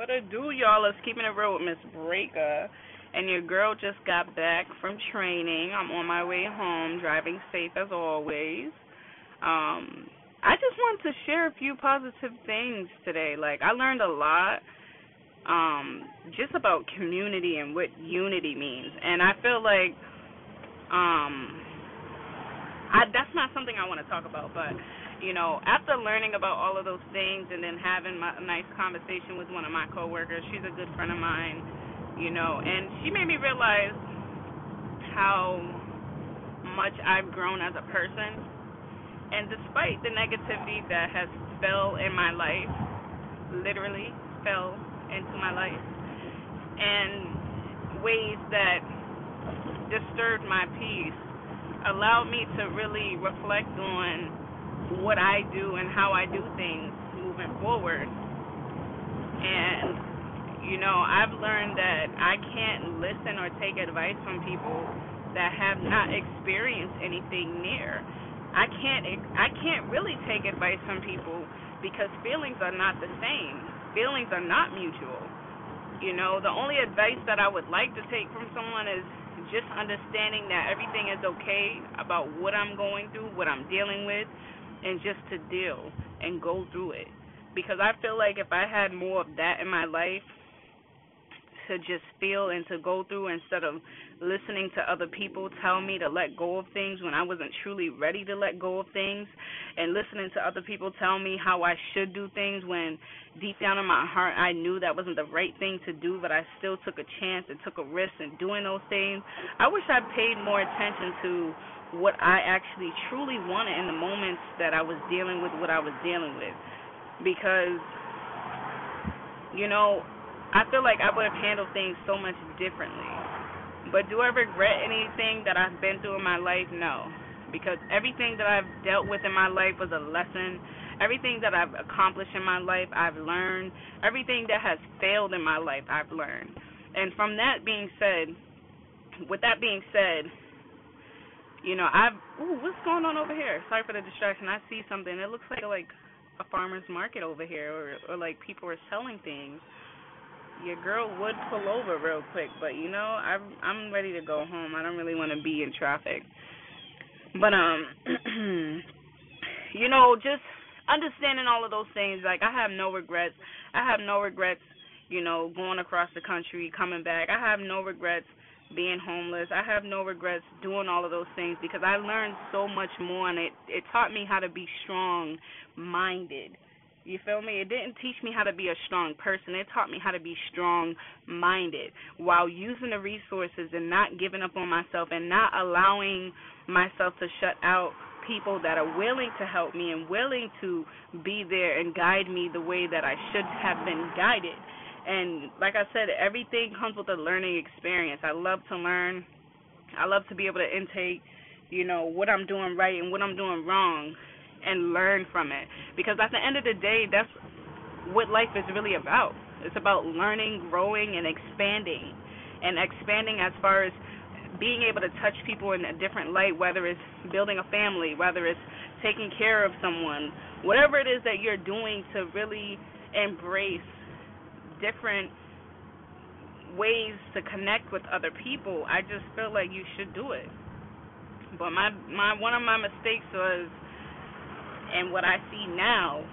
What a do, y'all? It's keeping it real with Miss Breaker. And your girl just got back from training. I'm on my way home, driving safe as always. Um, I just want to share a few positive things today. Like I learned a lot um just about community and what unity means. And I feel like um I that's not something I want to talk about, but you know, after learning about all of those things and then having my, a nice conversation with one of my coworkers, she's a good friend of mine, you know, and she made me realize how much I've grown as a person. And despite the negativity that has fell in my life, literally fell into my life, and ways that disturbed my peace, allowed me to really reflect on what I do and how I do things moving forward. And, you know, I've learned that I can't listen or take advice from people that have not experienced anything near. I can't I can't really take advice from people because feelings are not the same. Feelings are not mutual. You know, the only advice that I would like to take from someone is just understanding that everything is okay about what I'm going through, what I'm dealing with, and just to deal and go through it. Because I feel like if I had more of that in my life to just feel and to go through instead of listening to other people tell me to let go of things when I wasn't truly ready to let go of things and listening to other people tell me how I should do things when deep down in my heart I knew that wasn't the right thing to do but I still took a chance and took a risk in doing those things. I wish I paid more attention to what I actually truly wanted in the moments that I was dealing with what I was dealing with. Because, you know, I feel like I would have handled things so much differently. But do I regret anything that I've been through in my life? No. Because everything that I've dealt with in my life was a lesson. Everything that I've accomplished in my life, I've learned. Everything that has failed in my life, I've learned. And from that being said, with that being said, you know, I've ooh, what's going on over here? Sorry for the distraction. I see something. It looks like like a farmer's market over here, or or like people are selling things. Your girl would pull over real quick, but you know, I'm I'm ready to go home. I don't really want to be in traffic. But um, you know, just understanding all of those things. Like I have no regrets. I have no regrets. You know, going across the country, coming back. I have no regrets being homeless. I have no regrets doing all of those things because I learned so much more and it it taught me how to be strong minded. You feel me? It didn't teach me how to be a strong person. It taught me how to be strong minded while using the resources and not giving up on myself and not allowing myself to shut out people that are willing to help me and willing to be there and guide me the way that I should have been guided and like I said, everything comes with a learning experience. I love to learn. I love to be able to intake, you know, what I'm doing right and what I'm doing wrong and learn from it. Because at the end of the day, that's what life is really about. It's about learning, growing, and expanding. And expanding as far as being able to touch people in a different light, whether it's building a family, whether it's taking care of someone, whatever it is that you're doing to really embrace different ways to connect with other people, I just feel like you should do it. But my my one of my mistakes was and what I see now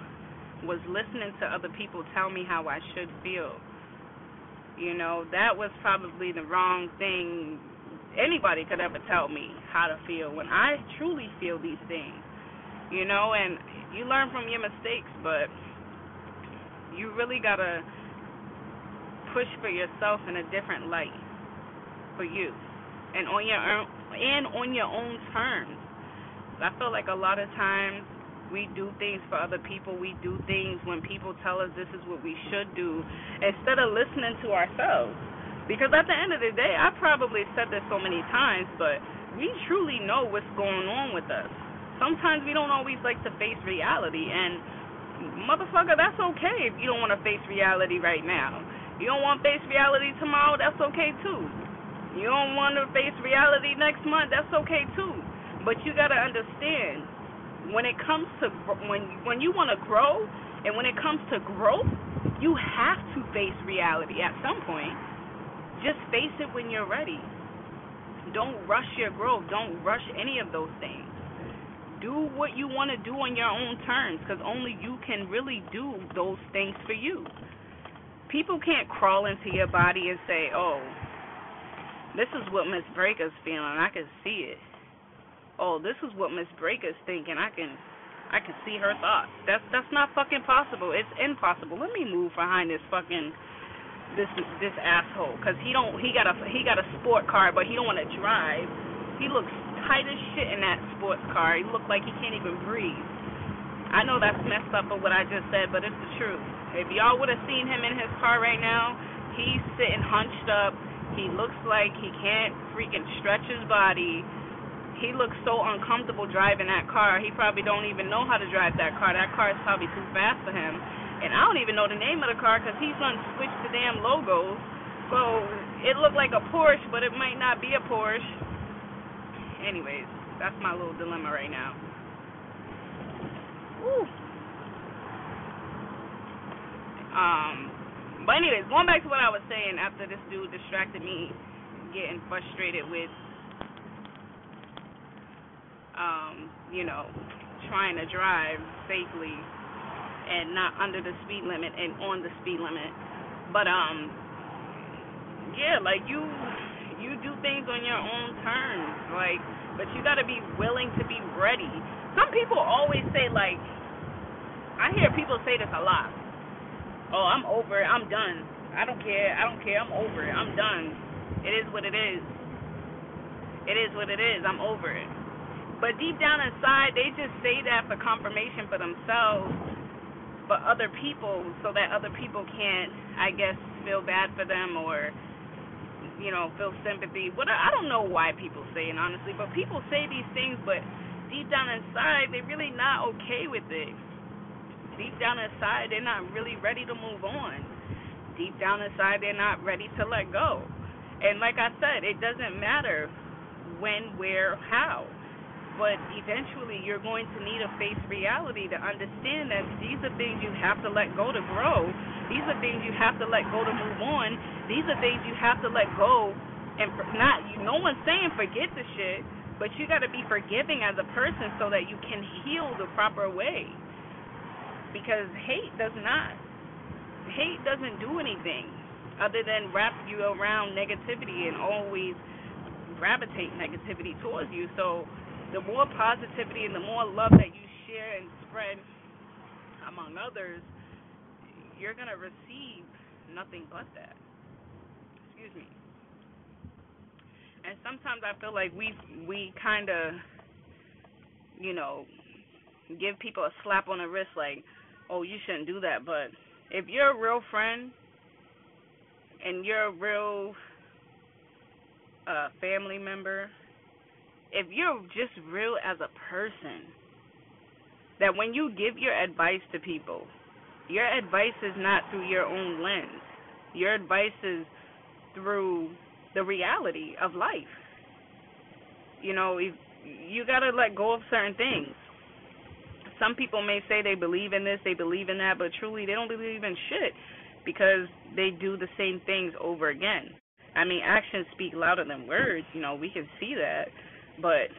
was listening to other people tell me how I should feel. You know, that was probably the wrong thing anybody could ever tell me how to feel when I truly feel these things. You know, and you learn from your mistakes, but you really got to push for yourself in a different light for you and on your own and on your own terms. I feel like a lot of times we do things for other people. We do things when people tell us this is what we should do instead of listening to ourselves. Because at the end of the day, I probably said this so many times, but we truly know what's going on with us. Sometimes we don't always like to face reality, and motherfucker, that's okay if you don't want to face reality right now. You don't want to face reality tomorrow, that's okay too. You don't want to face reality next month, that's okay too. But you got to understand when it comes to when when you want to grow and when it comes to growth, you have to face reality at some point. Just face it when you're ready. Don't rush your growth. Don't rush any of those things. Do what you want to do on your own terms because only you can really do those things for you. People can't crawl into your body and say, oh, this is what Miss Breaker's feeling. I can see it. Oh, this is what Miss Breaker's thinking. I can I can see her thoughts. That's that's not fucking possible. It's impossible. Let me move behind this fucking this this asshole because he don't he got a he got a sport car but he don't want to drive. He looks tight as shit in that sports car. He looked like he can't even breathe. I know that's messed up for what I just said, but it's the truth. If y'all would have seen him in his car right now, he's sitting hunched up. He looks like he can't freaking stretch his body he looks so uncomfortable driving that car. He probably don't even know how to drive that car. That car is probably too fast for him. And I don't even know the name of the car because he's done switched the damn logos. So it looked like a Porsche, but it might not be a Porsche. Anyways, that's my little dilemma right now. Um, but anyways, going back to what I was saying after this dude distracted me getting frustrated with um, you know, trying to drive safely and not under the speed limit and on the speed limit. But um yeah, like you you do things on your own terms. Like but you gotta be willing to be ready. Some people always say like I hear people say this a lot. Oh, I'm over it, I'm done. I don't care, I don't care, I'm over it, I'm done. It is what it is. It is what it is, I'm over it. But deep down inside, they just say that for confirmation for themselves, for other people, so that other people can't, I guess, feel bad for them or, you know, feel sympathy. What I don't know why people say it honestly, but people say these things, but deep down inside, they're really not okay with it. Deep down inside, they're not really ready to move on. Deep down inside, they're not ready to let go. And like I said, it doesn't matter when, where, how but eventually you're going to need to face reality to understand that these are things you have to let go to grow. These are things you have to let go to move on. These are things you have to let go and not no one's saying forget the shit, but you got to be forgiving as a person so that you can heal the proper way. Because hate does not hate doesn't do anything other than wrap you around negativity and always gravitate negativity towards you. So the more positivity and the more love that you share and spread among others, you're going to receive nothing but that. Excuse me. And sometimes I feel like we we kind of you know give people a slap on the wrist like, "Oh, you shouldn't do that." But if you're a real friend and you're a real uh family member if you're just real as a person, that when you give your advice to people, your advice is not through your own lens. Your advice is through the reality of life. You know, you got to let go of certain things. Some people may say they believe in this, they believe in that, but truly they don't believe in shit because they do the same things over again. I mean, actions speak louder than words, you know, we can see that. But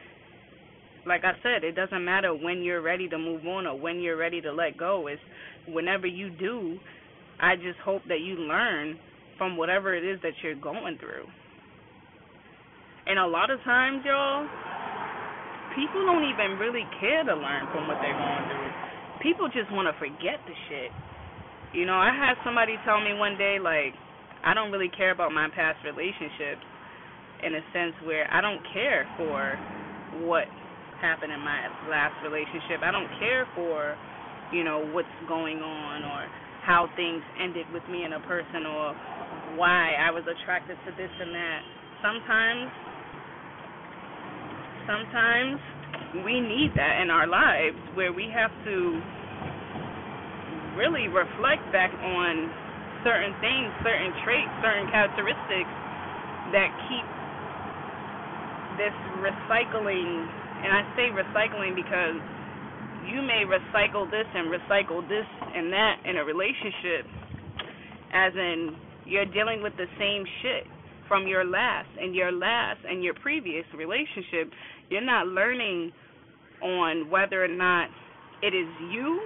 like I said, it doesn't matter when you're ready to move on or when you're ready to let go. It's whenever you do, I just hope that you learn from whatever it is that you're going through. And a lot of times, y'all, people don't even really care to learn from what they're going through. People just want to forget the shit. You know, I had somebody tell me one day, like, I don't really care about my past relationships in a sense where I don't care for what happened in my last relationship. I don't care for, you know, what's going on or how things ended with me and a person or why I was attracted to this and that. Sometimes sometimes we need that in our lives where we have to really reflect back on certain things, certain traits, certain characteristics that keep this recycling, and I say recycling because you may recycle this and recycle this and that in a relationship as in you're dealing with the same shit from your last and your last and your previous relationship. You're not learning on whether or not it is you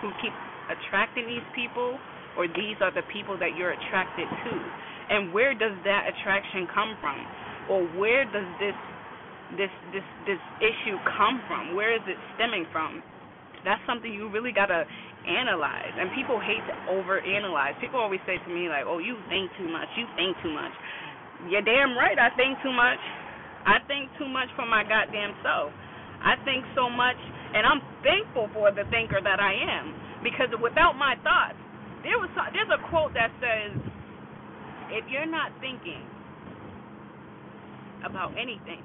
who keep attracting these people or these are the people that you're attracted to. And where does that attraction come from? Or where does this this this this issue come from? Where is it stemming from? That's something you really gotta analyze. And people hate to overanalyze. People always say to me like, "Oh, you think too much. You think too much." You're damn right. I think too much. I think too much for my goddamn self. I think so much, and I'm thankful for the thinker that I am because without my thoughts, there was there's a quote that says, "If you're not thinking about anything,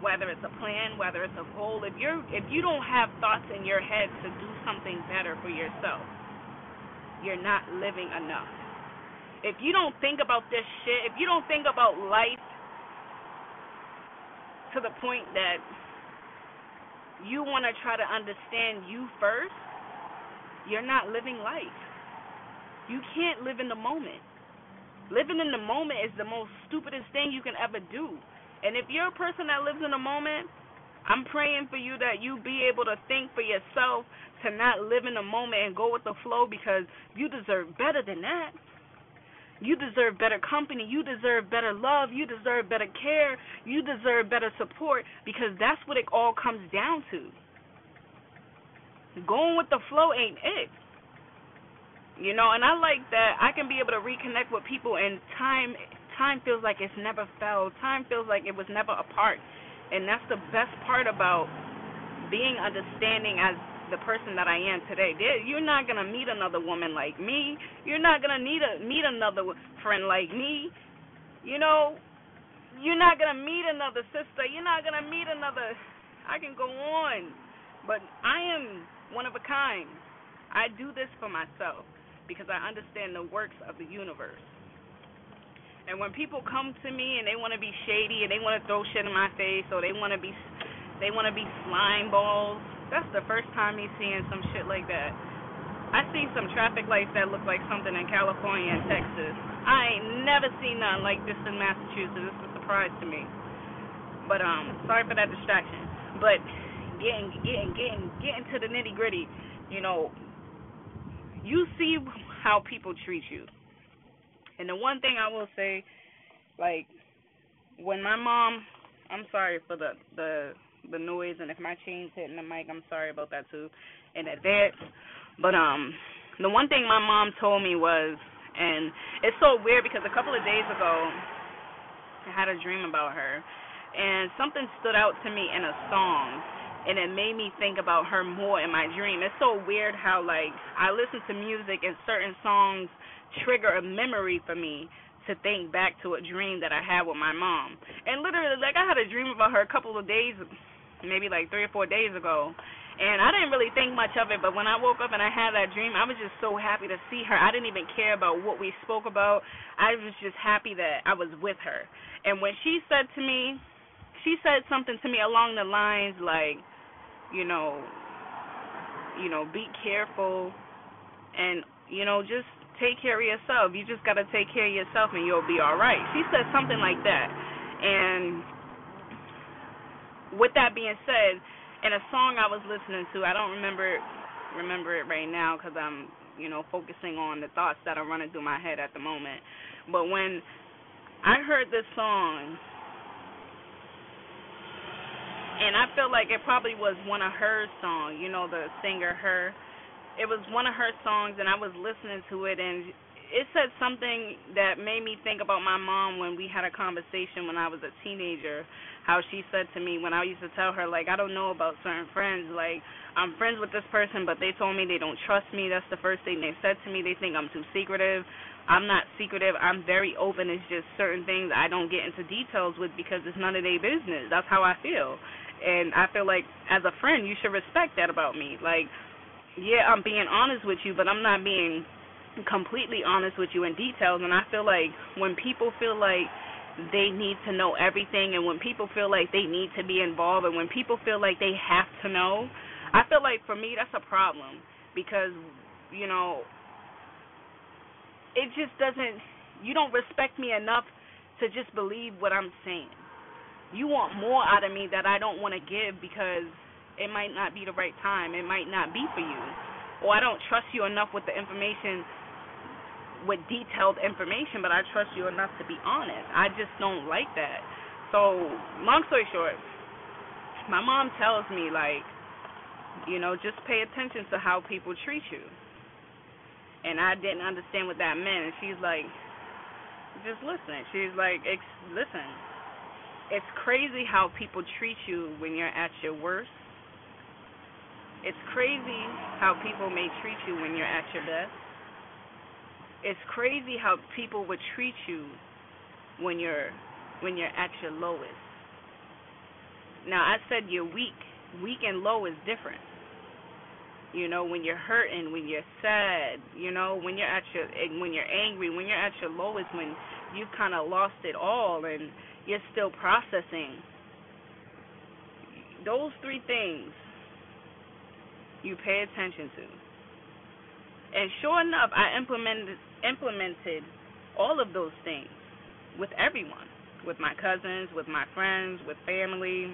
whether it's a plan, whether it's a goal, if you're if you don't have thoughts in your head to do something better for yourself, you're not living enough. If you don't think about this shit, if you don't think about life to the point that you want to try to understand you first, you're not living life. You can't live in the moment. Living in the moment is the most stupidest thing you can ever do. And if you're a person that lives in the moment, I'm praying for you that you be able to think for yourself to not live in the moment and go with the flow because you deserve better than that. You deserve better company. You deserve better love. You deserve better care. You deserve better support because that's what it all comes down to. Going with the flow ain't it. You know, and I like that I can be able to reconnect with people and time time feels like it's never fell. Time feels like it was never apart. And that's the best part about being understanding as the person that I am today. You're not gonna meet another woman like me. You're not gonna need a meet another friend like me. You know, you're not gonna meet another sister. You're not gonna meet another. I can go on, but I am one of a kind. I do this for myself because I understand the works of the universe. And when people come to me and they want to be shady and they want to throw shit in my face or they want to be they want to be slime balls that's the first time me seeing some shit like that. I see some traffic lights that look like something in California and Texas. I ain't never seen nothing like this in Massachusetts. It's a surprise to me. But um, sorry for that distraction. But getting getting getting getting to the nitty gritty, you know, you see how people treat you. And the one thing I will say, like, when my mom, I'm sorry for the the the noise, and if my chain's hitting the mic, I'm sorry about that too in advance. But um, the one thing my mom told me was, and it's so weird because a couple of days ago, I had a dream about her, and something stood out to me in a song, and it made me think about her more in my dream. It's so weird how like I listen to music and certain songs trigger a memory for me to think back to a dream that I had with my mom. And literally, like I had a dream about her a couple of days maybe like three or four days ago. And I didn't really think much of it, but when I woke up and I had that dream, I was just so happy to see her. I didn't even care about what we spoke about. I was just happy that I was with her. And when she said to me, she said something to me along the lines like, you know, you know, be careful and you know, just take care of yourself. You just got to take care of yourself and you'll be all right. She said something like that. And with that being said, in a song I was listening to, I don't remember remember it right now because I'm you know focusing on the thoughts that are running through my head at the moment. But when I heard this song, and I feel like it probably was one of her songs, you know, the singer her. It was one of her songs, and I was listening to it, and it said something that made me think about my mom when we had a conversation when I was a teenager how she said to me when I used to tell her like I don't know about certain friends like I'm friends with this person but they told me they don't trust me. That's the first thing they said to me. They think I'm too secretive. I'm not secretive. I'm very open. It's just certain things I don't get into details with because it's none of their business. That's how I feel. And I feel like as a friend you should respect that about me. Like yeah I'm being honest with you but I'm not being completely honest with you in details and I feel like when people feel like they need to know everything and when people feel like they need to be involved and when people feel like they have to know i feel like for me that's a problem because you know it just doesn't. You don't respect me enough to just believe what I'm saying. You want more out of me that I don't want to give because it might not be the right time. It might not be for you. Or I don't trust you enough with the information with detailed information, but I trust you enough to be honest. I just don't like that. So, long story short, my mom tells me like, you know, just pay attention to how people treat you. And I didn't understand what that meant. And she's like, just listen. She's like, listen. It's crazy how people treat you when you're at your worst. It's crazy how people may treat you when you're at your best it's crazy how people would treat you when you're when you're at your lowest. Now I said you're weak. Weak and low is different. You know, when you're hurting, when you're sad, you know, when you're at your when you're angry, when you're at your lowest, when you've kind of lost it all and you're still processing. Those three things you pay attention to. And sure enough, I implemented implemented all of those things with everyone, with my cousins, with my friends, with family.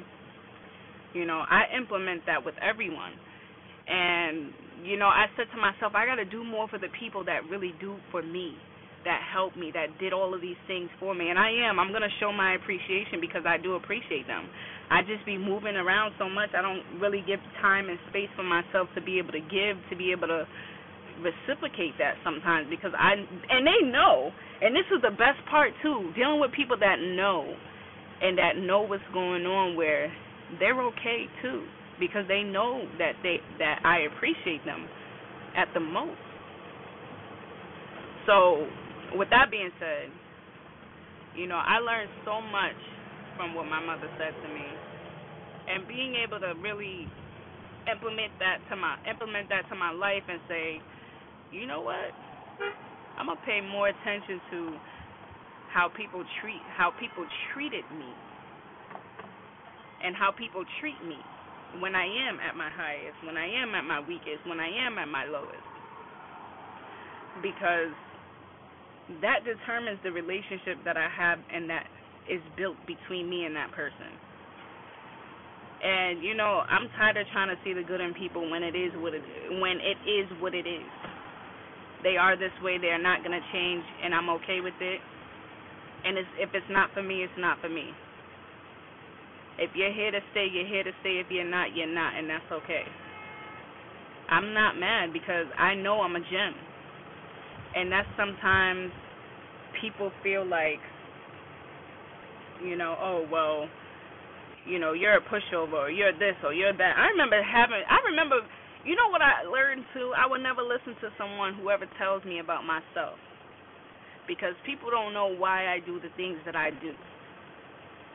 You know, I implement that with everyone. And, you know, I said to myself, I got to do more for the people that really do for me, that helped me, that did all of these things for me. And I am. I'm going to show my appreciation because I do appreciate them. I just be moving around so much. I don't really give time and space for myself to be able to give, to be able to reciprocate that sometimes because I and they know, and this is the best part too, dealing with people that know and that know what's going on where they're okay too because they know that they that I appreciate them at the most. So, with that being said, you know, I learned so much from what my mother said to me and being able to really implement that to my implement that to my life and say you know what? I'm gonna pay more attention to how people treat how people treated me and how people treat me when I am at my highest, when I am at my weakest, when I am at my lowest. Because that determines the relationship that I have and that is built between me and that person. And you know, I'm tired of trying to see the good in people when it is what it when it is what it is they are this way. They are not going to change, and I'm okay with it. And it's, if it's not for me, it's not for me. If you're here to stay, you're here to stay. If you're not, you're not, and that's okay. I'm not mad because I know I'm a gem. And that's sometimes people feel like, you know, oh, well, you know, you're a pushover or you're this or you're that. I remember having, I remember you know what I learned too? I would never listen to someone who ever tells me about myself. Because people don't know why I do the things that I do.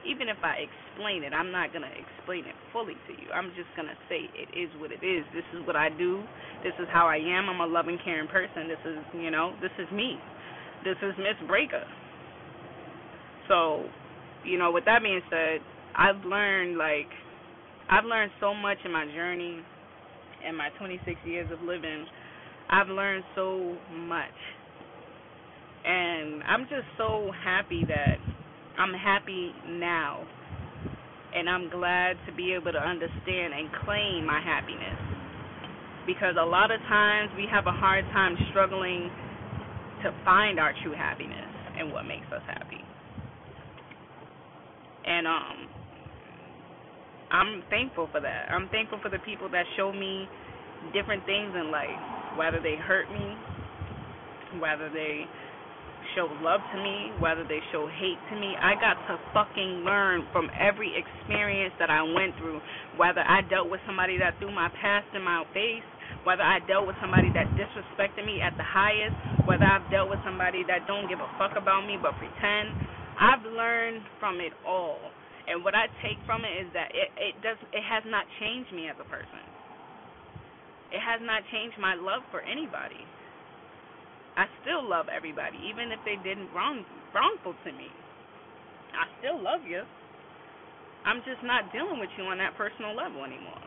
Even if I explain it, I'm not going to explain it fully to you. I'm just going to say it is what it is. This is what I do. This is how I am. I'm a loving, caring person. This is, you know, this is me. This is Miss Breaker. So, you know, with that being said, I've learned, like, I've learned so much in my journey in my 26 years of living, I've learned so much. And I'm just so happy that I'm happy now. And I'm glad to be able to understand and claim my happiness. Because a lot of times we have a hard time struggling to find our true happiness and what makes us happy. And um I'm thankful for that. I'm thankful for the people that show me different things in life, whether they hurt me, whether they show love to me, whether they show hate to me. I got to fucking learn from every experience that I went through, whether I dealt with somebody that threw my past in my face, whether I dealt with somebody that disrespected me at the highest, whether I've dealt with somebody that don't give a fuck about me but pretend. I've learned from it all. And what I take from it is that it, it does it has not changed me as a person. It has not changed my love for anybody. I still love everybody, even if they didn't wrong wrongful to me. I still love you. I'm just not dealing with you on that personal level anymore.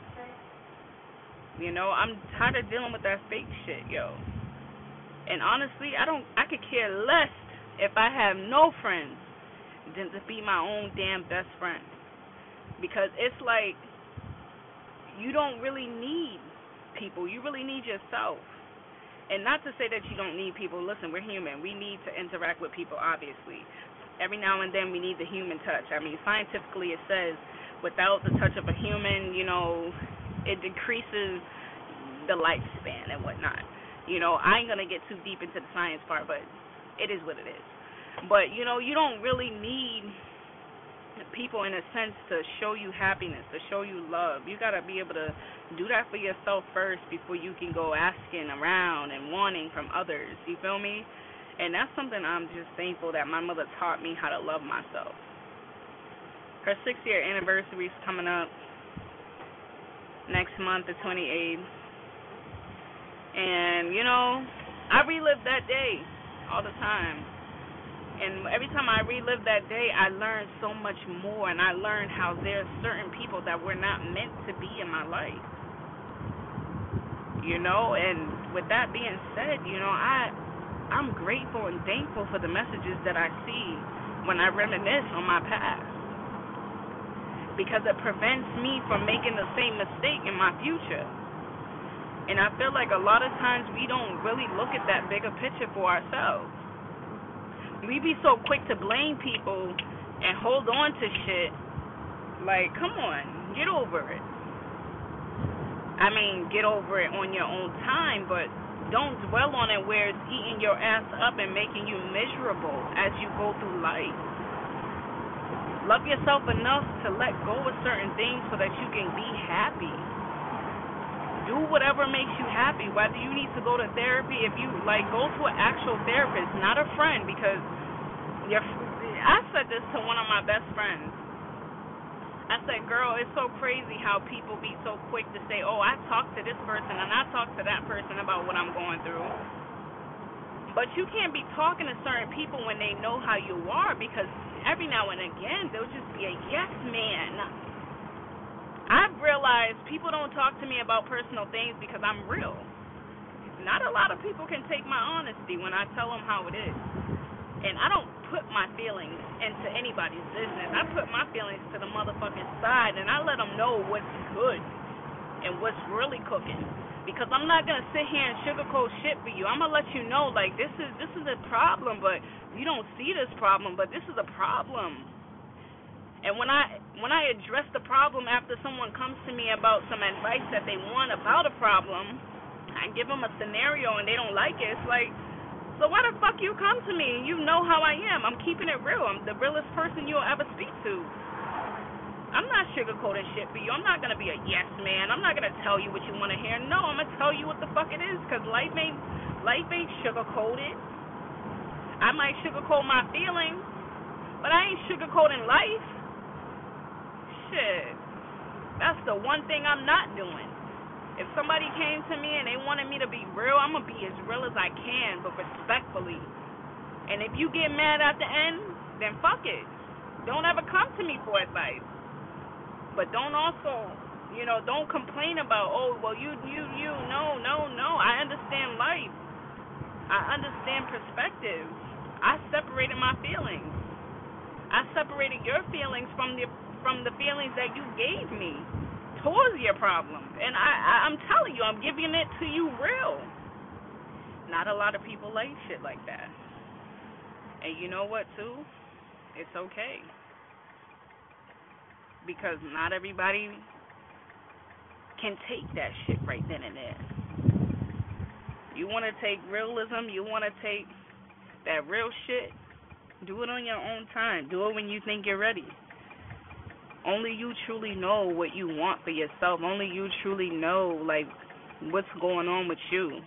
You know, I'm tired of dealing with that fake shit, yo. And honestly, I don't I could care less if I have no friends than to be my own damn best friend. Because it's like you don't really need people. You really need yourself. And not to say that you don't need people. Listen, we're human. We need to interact with people, obviously. Every now and then we need the human touch. I mean, scientifically it says without the touch of a human, you know, it decreases the lifespan and whatnot. You know, I ain't gonna get too deep into the science part, but it is what it is. But you know, you don't really need people in a sense to show you happiness, to show you love. You got to be able to do that for yourself first before you can go asking around and wanting from others. You feel me? And that's something I'm just thankful that my mother taught me how to love myself. Her six year anniversary is coming up next month, the 28th. And, you know, I relive that day all the time and every time I relive that day, I learn so much more, and I learn how there's certain people that were not meant to be in my life. You know, and with that being said, you know, I I'm grateful and thankful for the messages that I see when I reminisce on my past. Because it prevents me from making the same mistake in my future. And I feel like a lot of times we don't really look at that bigger picture for ourselves we be so quick to blame people and hold on to shit. Like, come on, get over it. I mean, get over it on your own time, but don't dwell on it where it's eating your ass up and making you miserable as you go through life. Love yourself enough to let go of certain things so that you can be happy. Whatever makes you happy. Whether you need to go to therapy, if you like, go to an actual therapist, not a friend, because your I said this to one of my best friends. I said, girl, it's so crazy how people be so quick to say, oh, I talked to this person and I talked to that person about what I'm going through. But you can't be talking to certain people when they know how you are because every now and again they'll just be a yes man. I've realized people don't talk to me about personal things because I'm real. Not a lot of people can take my honesty when I tell them how it is. And I don't put my feelings into anybody's business. I put my feelings to the motherfucking side and I let them know what's good and what's really cooking. Because I'm not gonna sit here and sugarcoat shit for you. I'm gonna let you know like this is this is a problem, but you don't see this problem, but this is a problem. And when I when I address the problem after someone comes to me about some advice that they want about a problem, I give them a scenario and they don't like it. It's like so why the fuck you come to me? You know how I am. I'm keeping it real. I'm the realest person you'll ever speak to. I'm not sugarcoating shit for you. I'm not gonna be a yes man. I'm not gonna tell you what you want to hear. No, I'm gonna tell you what the fuck it is. Cause life ain't life ain't sugarcoated. I might sugarcoat my feelings, but I ain't sugarcoating life. Shit, that's the one thing I'm not doing. If somebody came to me and they wanted me to be real, I'm gonna be as real as I can, but respectfully. And if you get mad at the end, then fuck it. Don't ever come to me for advice. But don't also, you know, don't complain about, oh, well, you, you, you. No, no, no. I understand life. I understand perspective. I separated my feelings. I separated your feelings from the from the feelings that you gave me towards your problem. And I, I I'm telling you, I'm giving it to you real. Not a lot of people like shit like that. And you know what too? It's okay. Because not everybody can take that shit right then and there. You want to take realism, you want to take that real shit, do it on your own time. Do it when you think you're ready. Only you truly know what you want for yourself. Only you truly know like what's going on with you.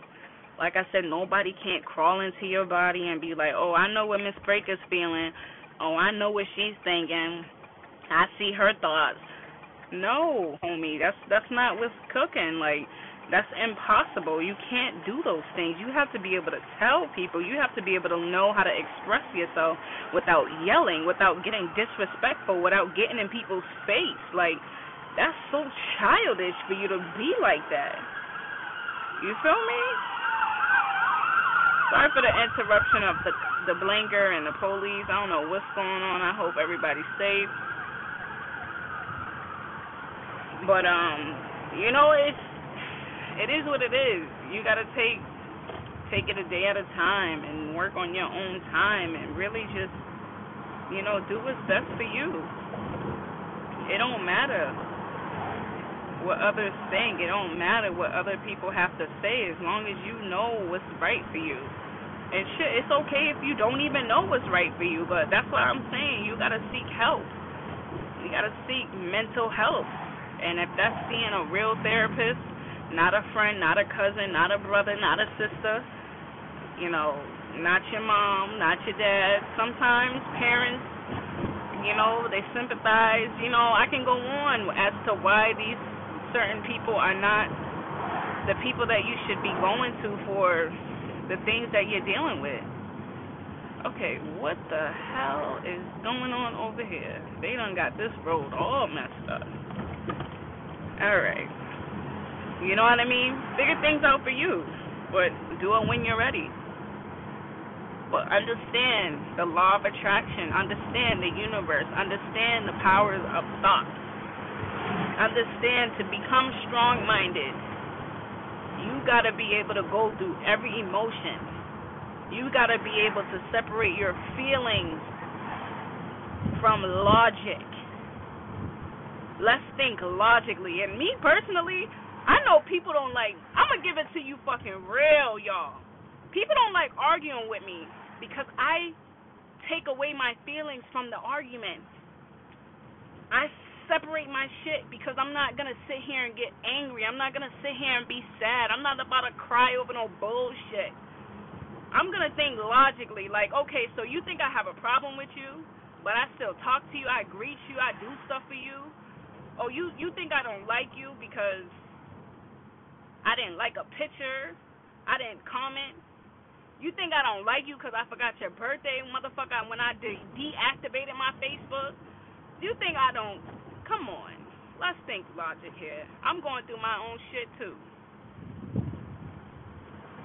Like I said, nobody can't crawl into your body and be like, "Oh, I know what Miss Breaker's feeling. Oh, I know what she's thinking. I see her thoughts." No, homie, that's that's not what's cooking. Like that's impossible. You can't do those things. You have to be able to tell people. You have to be able to know how to express yourself without yelling, without getting disrespectful, without getting in people's face. Like, that's so childish for you to be like that. You feel me? Sorry for the interruption of the the blinker and the police. I don't know what's going on. I hope everybody's safe. But um, you know, it's it is what it is. You gotta take take it a day at a time and work on your own time and really just you know do what's best for you. It don't matter what others think. It don't matter what other people have to say as long as you know what's right for you. And shit, it's okay if you don't even know what's right for you, but that's what I'm saying. You gotta seek help. You gotta seek mental health. And if that's seeing a real therapist, not a friend, not a cousin, not a brother, not a sister, you know, not your mom, not your dad. Sometimes parents, you know, they sympathize. You know, I can go on as to why these certain people are not the people that you should be going to for the things that you're dealing with. Okay, what the hell is going on over here? They done got this road all messed up. Alright. You know what I mean? Figure things out for you, but do it when you're ready. But understand the law of attraction, understand the universe, understand the powers of thought. Understand to become strong minded, you got to be able to go through every emotion. You got to be able to separate your feelings from logic. Let's think logically. And me personally, I know people don't like. I'm gonna give it to you fucking real, y'all. People don't like arguing with me because I take away my feelings from the argument. I separate my shit because I'm not gonna sit here and get angry. I'm not gonna sit here and be sad. I'm not about to cry over no bullshit. I'm gonna think logically, like, okay, so you think I have a problem with you, but I still talk to you, I greet you, I do stuff for you. Oh, you you think I don't like you because I didn't like a picture. I didn't comment. You think I don't like you because I forgot your birthday, motherfucker, when I de- deactivated my Facebook? You think I don't. Come on. Let's think logic here. I'm going through my own shit too.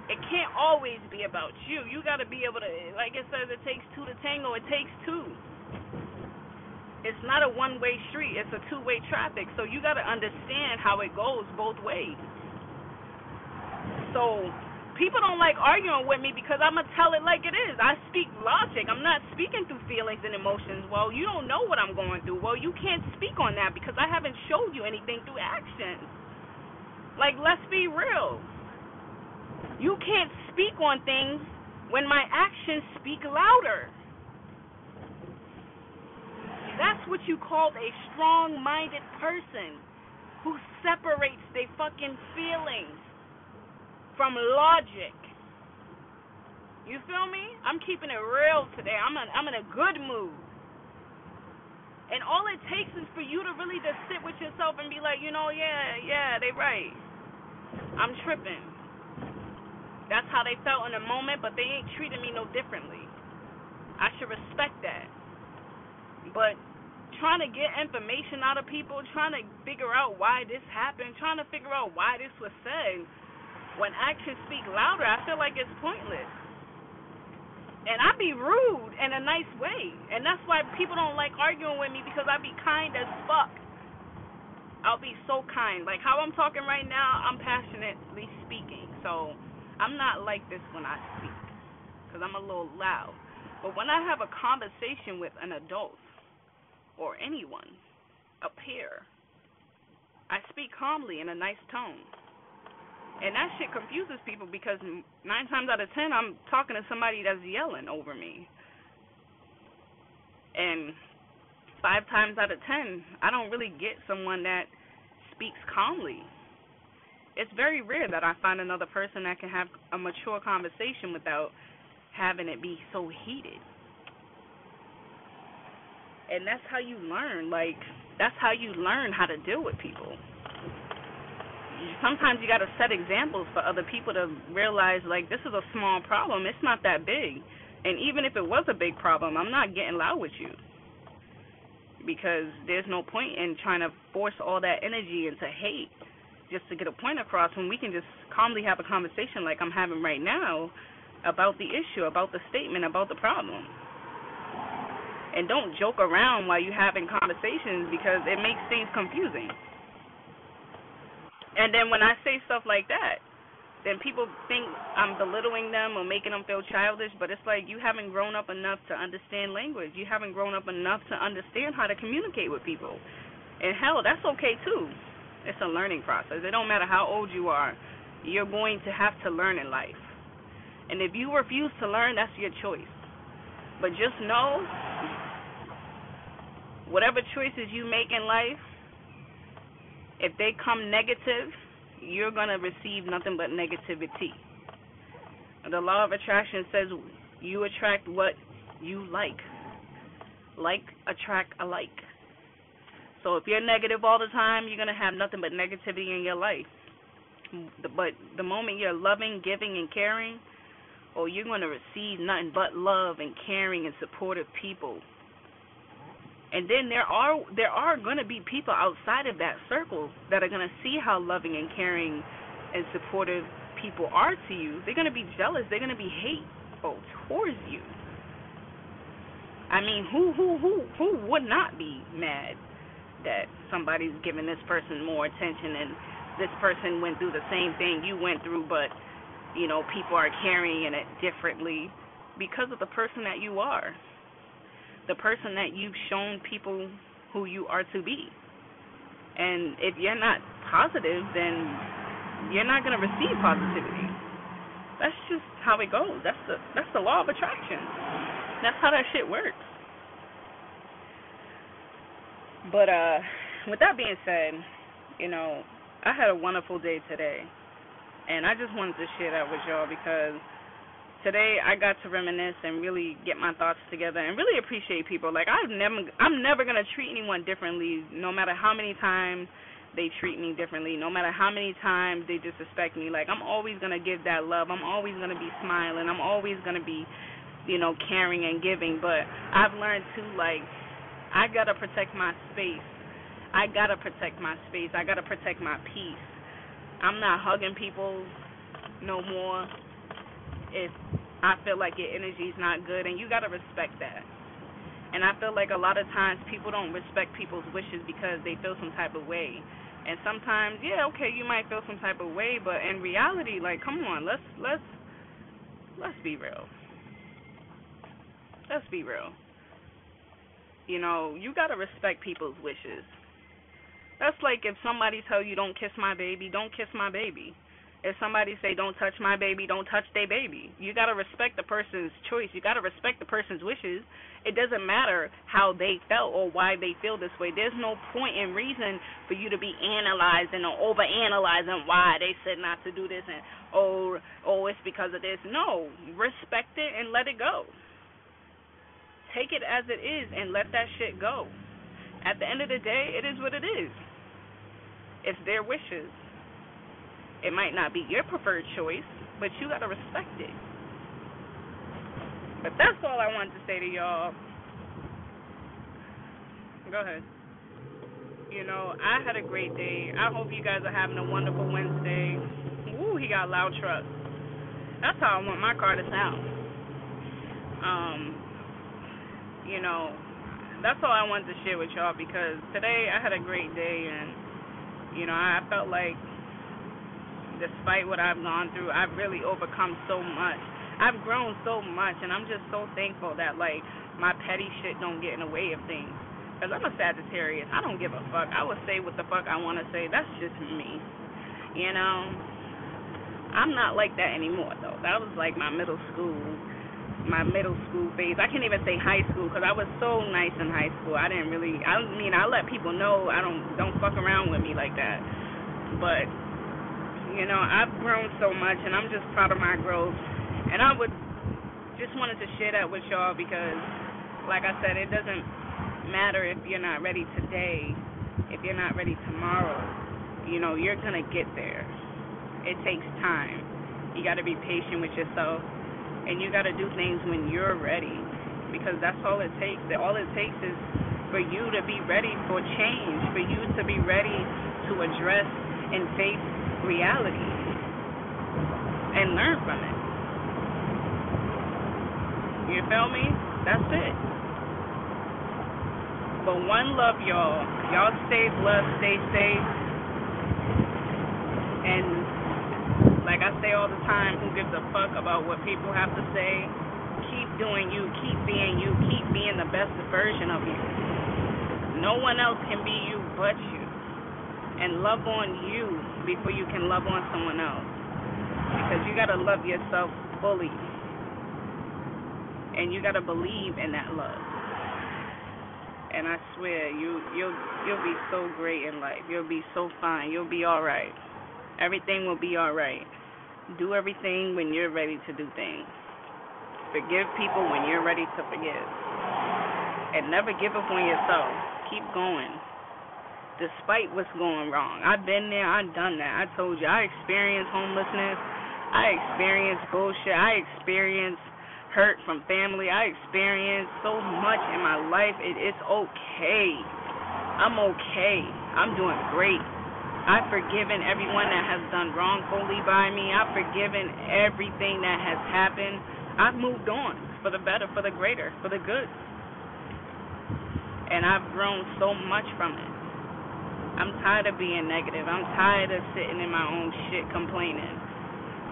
It can't always be about you. You got to be able to, like it says, it takes two to tango. It takes two. It's not a one way street, it's a two way traffic. So you got to understand how it goes both ways. So people don't like arguing with me because I'm gonna tell it like it is. I speak logic. I'm not speaking through feelings and emotions. Well, you don't know what I'm going through. Well, you can't speak on that because I haven't showed you anything through actions. Like, let's be real. You can't speak on things when my actions speak louder. That's what you call a strong minded person who separates their fucking feelings from logic. You feel me? I'm keeping it real today. I'm I'm in a good mood. And all it takes is for you to really just sit with yourself and be like, you know, yeah, yeah, they right. I'm tripping. That's how they felt in the moment, but they ain't treating me no differently. I should respect that. But trying to get information out of people, trying to figure out why this happened, trying to figure out why this was said, when actions speak louder, I feel like it's pointless. And I be rude in a nice way. And that's why people don't like arguing with me because I be kind as fuck. I'll be so kind. Like how I'm talking right now, I'm passionately speaking. So I'm not like this when I speak because I'm a little loud. But when I have a conversation with an adult or anyone, a peer, I speak calmly in a nice tone. And that shit confuses people because nine times out of ten, I'm talking to somebody that's yelling over me. And five times out of ten, I don't really get someone that speaks calmly. It's very rare that I find another person that can have a mature conversation without having it be so heated. And that's how you learn. Like, that's how you learn how to deal with people sometimes you got to set examples for other people to realize like this is a small problem. It's not that big. And even if it was a big problem, I'm not getting loud with you. Because there's no point in trying to force all that energy into hate just to get a point across when we can just calmly have a conversation like I'm having right now about the issue, about the statement, about the problem. And don't joke around while you're having conversations because it makes things confusing. And then when I say stuff like that, then people think I'm belittling them or making them feel childish, but it's like you haven't grown up enough to understand language. You haven't grown up enough to understand how to communicate with people. And hell, that's okay too. It's a learning process. It don't matter how old you are. You're going to have to learn in life. And if you refuse to learn, that's your choice. But just know whatever choices you make in life, if they come negative, you're going to receive nothing but negativity. The law of attraction says you attract what you like. Like attract alike. So if you're negative all the time, you're going to have nothing but negativity in your life. But the moment you're loving, giving, and caring, oh, you're going to receive nothing but love and caring and supportive people. And then there are there are going to be people outside of that circle that are going to see how loving and caring and supportive people are to you. They're going to be jealous. They're going to be hateful oh, towards you. I mean, who who who who would not be mad that somebody's giving this person more attention and this person went through the same thing you went through, but you know people are carrying it differently because of the person that you are the person that you've shown people who you are to be. And if you're not positive, then you're not going to receive positivity. That's just how it goes. That's the that's the law of attraction. That's how that shit works. But uh with that being said, you know, I had a wonderful day today. And I just wanted to share that with y'all because today I got to reminisce and really get my thoughts together and really appreciate people. Like I've never I'm never gonna treat anyone differently, no matter how many times they treat me differently, no matter how many times they disrespect me. Like I'm always gonna give that love. I'm always gonna be smiling. I'm always gonna be, you know, caring and giving. But I've learned to like I gotta protect my space. I gotta protect my space. I gotta protect my peace. I'm not hugging people no more if I feel like your energy is not good, and you got to respect that. And I feel like a lot of times people don't respect people's wishes because they feel some type of way. And sometimes, yeah, okay, you might feel some type of way, but in reality, like, come on, let's let's let's be real. Let's be real. You know, you got to respect people's wishes. That's like if somebody tell you don't kiss my baby, don't kiss my baby if somebody say don't touch my baby, don't touch their baby. You got to respect the person's choice. You got to respect the person's wishes. It doesn't matter how they felt or why they feel this way. There's no point in reason for you to be analyzing or over analyzing why they said not to do this and oh oh it's because of this. No, respect it and let it go. Take it as it is and let that shit go. At the end of the day, it is what it is. It's their wishes. It might not be your preferred choice, but you got to respect it. But that's all I wanted to say to y'all. Go ahead. You know, I had a great day. I hope you guys are having a wonderful Wednesday. Ooh, he got loud truck. That's how I want my car to sound. Um, you know, that's all I wanted to share with y'all because today I had a great day and you know, I felt like despite what I've gone through, I've really overcome so much. I've grown so much, and I'm just so thankful that like my petty shit don't get in the way of things. Cause I'm a Sagittarius. I don't give a fuck. I will say what the fuck I want to say. That's just me. You um, know. I'm not like that anymore though. That was like my middle school, my middle school phase. I can't even say high school because I was so nice in high school. I didn't really. I mean, I let people know I don't don't fuck around with me like that. But you know, I've grown so much, and I'm just proud of my growth. And I would just wanted to share that with y'all because, like I said, it doesn't matter if you're not ready today, if you're not ready tomorrow. You know, you're gonna get there. It takes time. You got to be patient with yourself, and you got to do things when you're ready, because that's all it takes. All it takes is for you to be ready for change, for you to be ready to address and face reality and learn from it. You feel me? That's it. But one love, y'all. Y'all stay blessed, stay safe. And like I say all the time, who gives a fuck about what people have to say? Keep doing you, keep being you, keep being the best version of you. No one else can be you but you. And love on you before you can love on someone else. Because you gotta love yourself fully and you gotta believe in that love. And I swear, you you'll you'll be so great in life. You'll be so fine. You'll be all right. Everything will be all right. Do everything when you're ready to do things. Forgive people when you're ready to forgive. And never give up on yourself. Keep going. Despite what's going wrong. I've been there, I've done that. I told you, I experienced homelessness. I experienced bullshit. I experienced hurt from family. I experienced so much in my life. It is okay. I'm okay. I'm doing great. I've forgiven everyone that has done wrongfully by me. I've forgiven everything that has happened. I've moved on for the better, for the greater, for the good. And I've grown so much from it. I'm tired of being negative. I'm tired of sitting in my own shit complaining.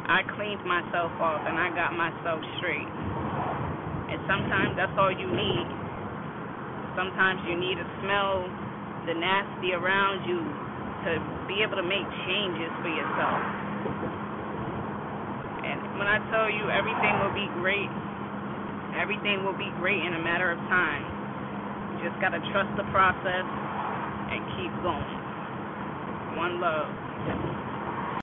I cleaned myself off and I got myself straight. And sometimes that's all you need. Sometimes you need to smell the nasty around you to be able to make changes for yourself. And when I tell you everything will be great, everything will be great in a matter of time. You just got to trust the process and keep going. One love.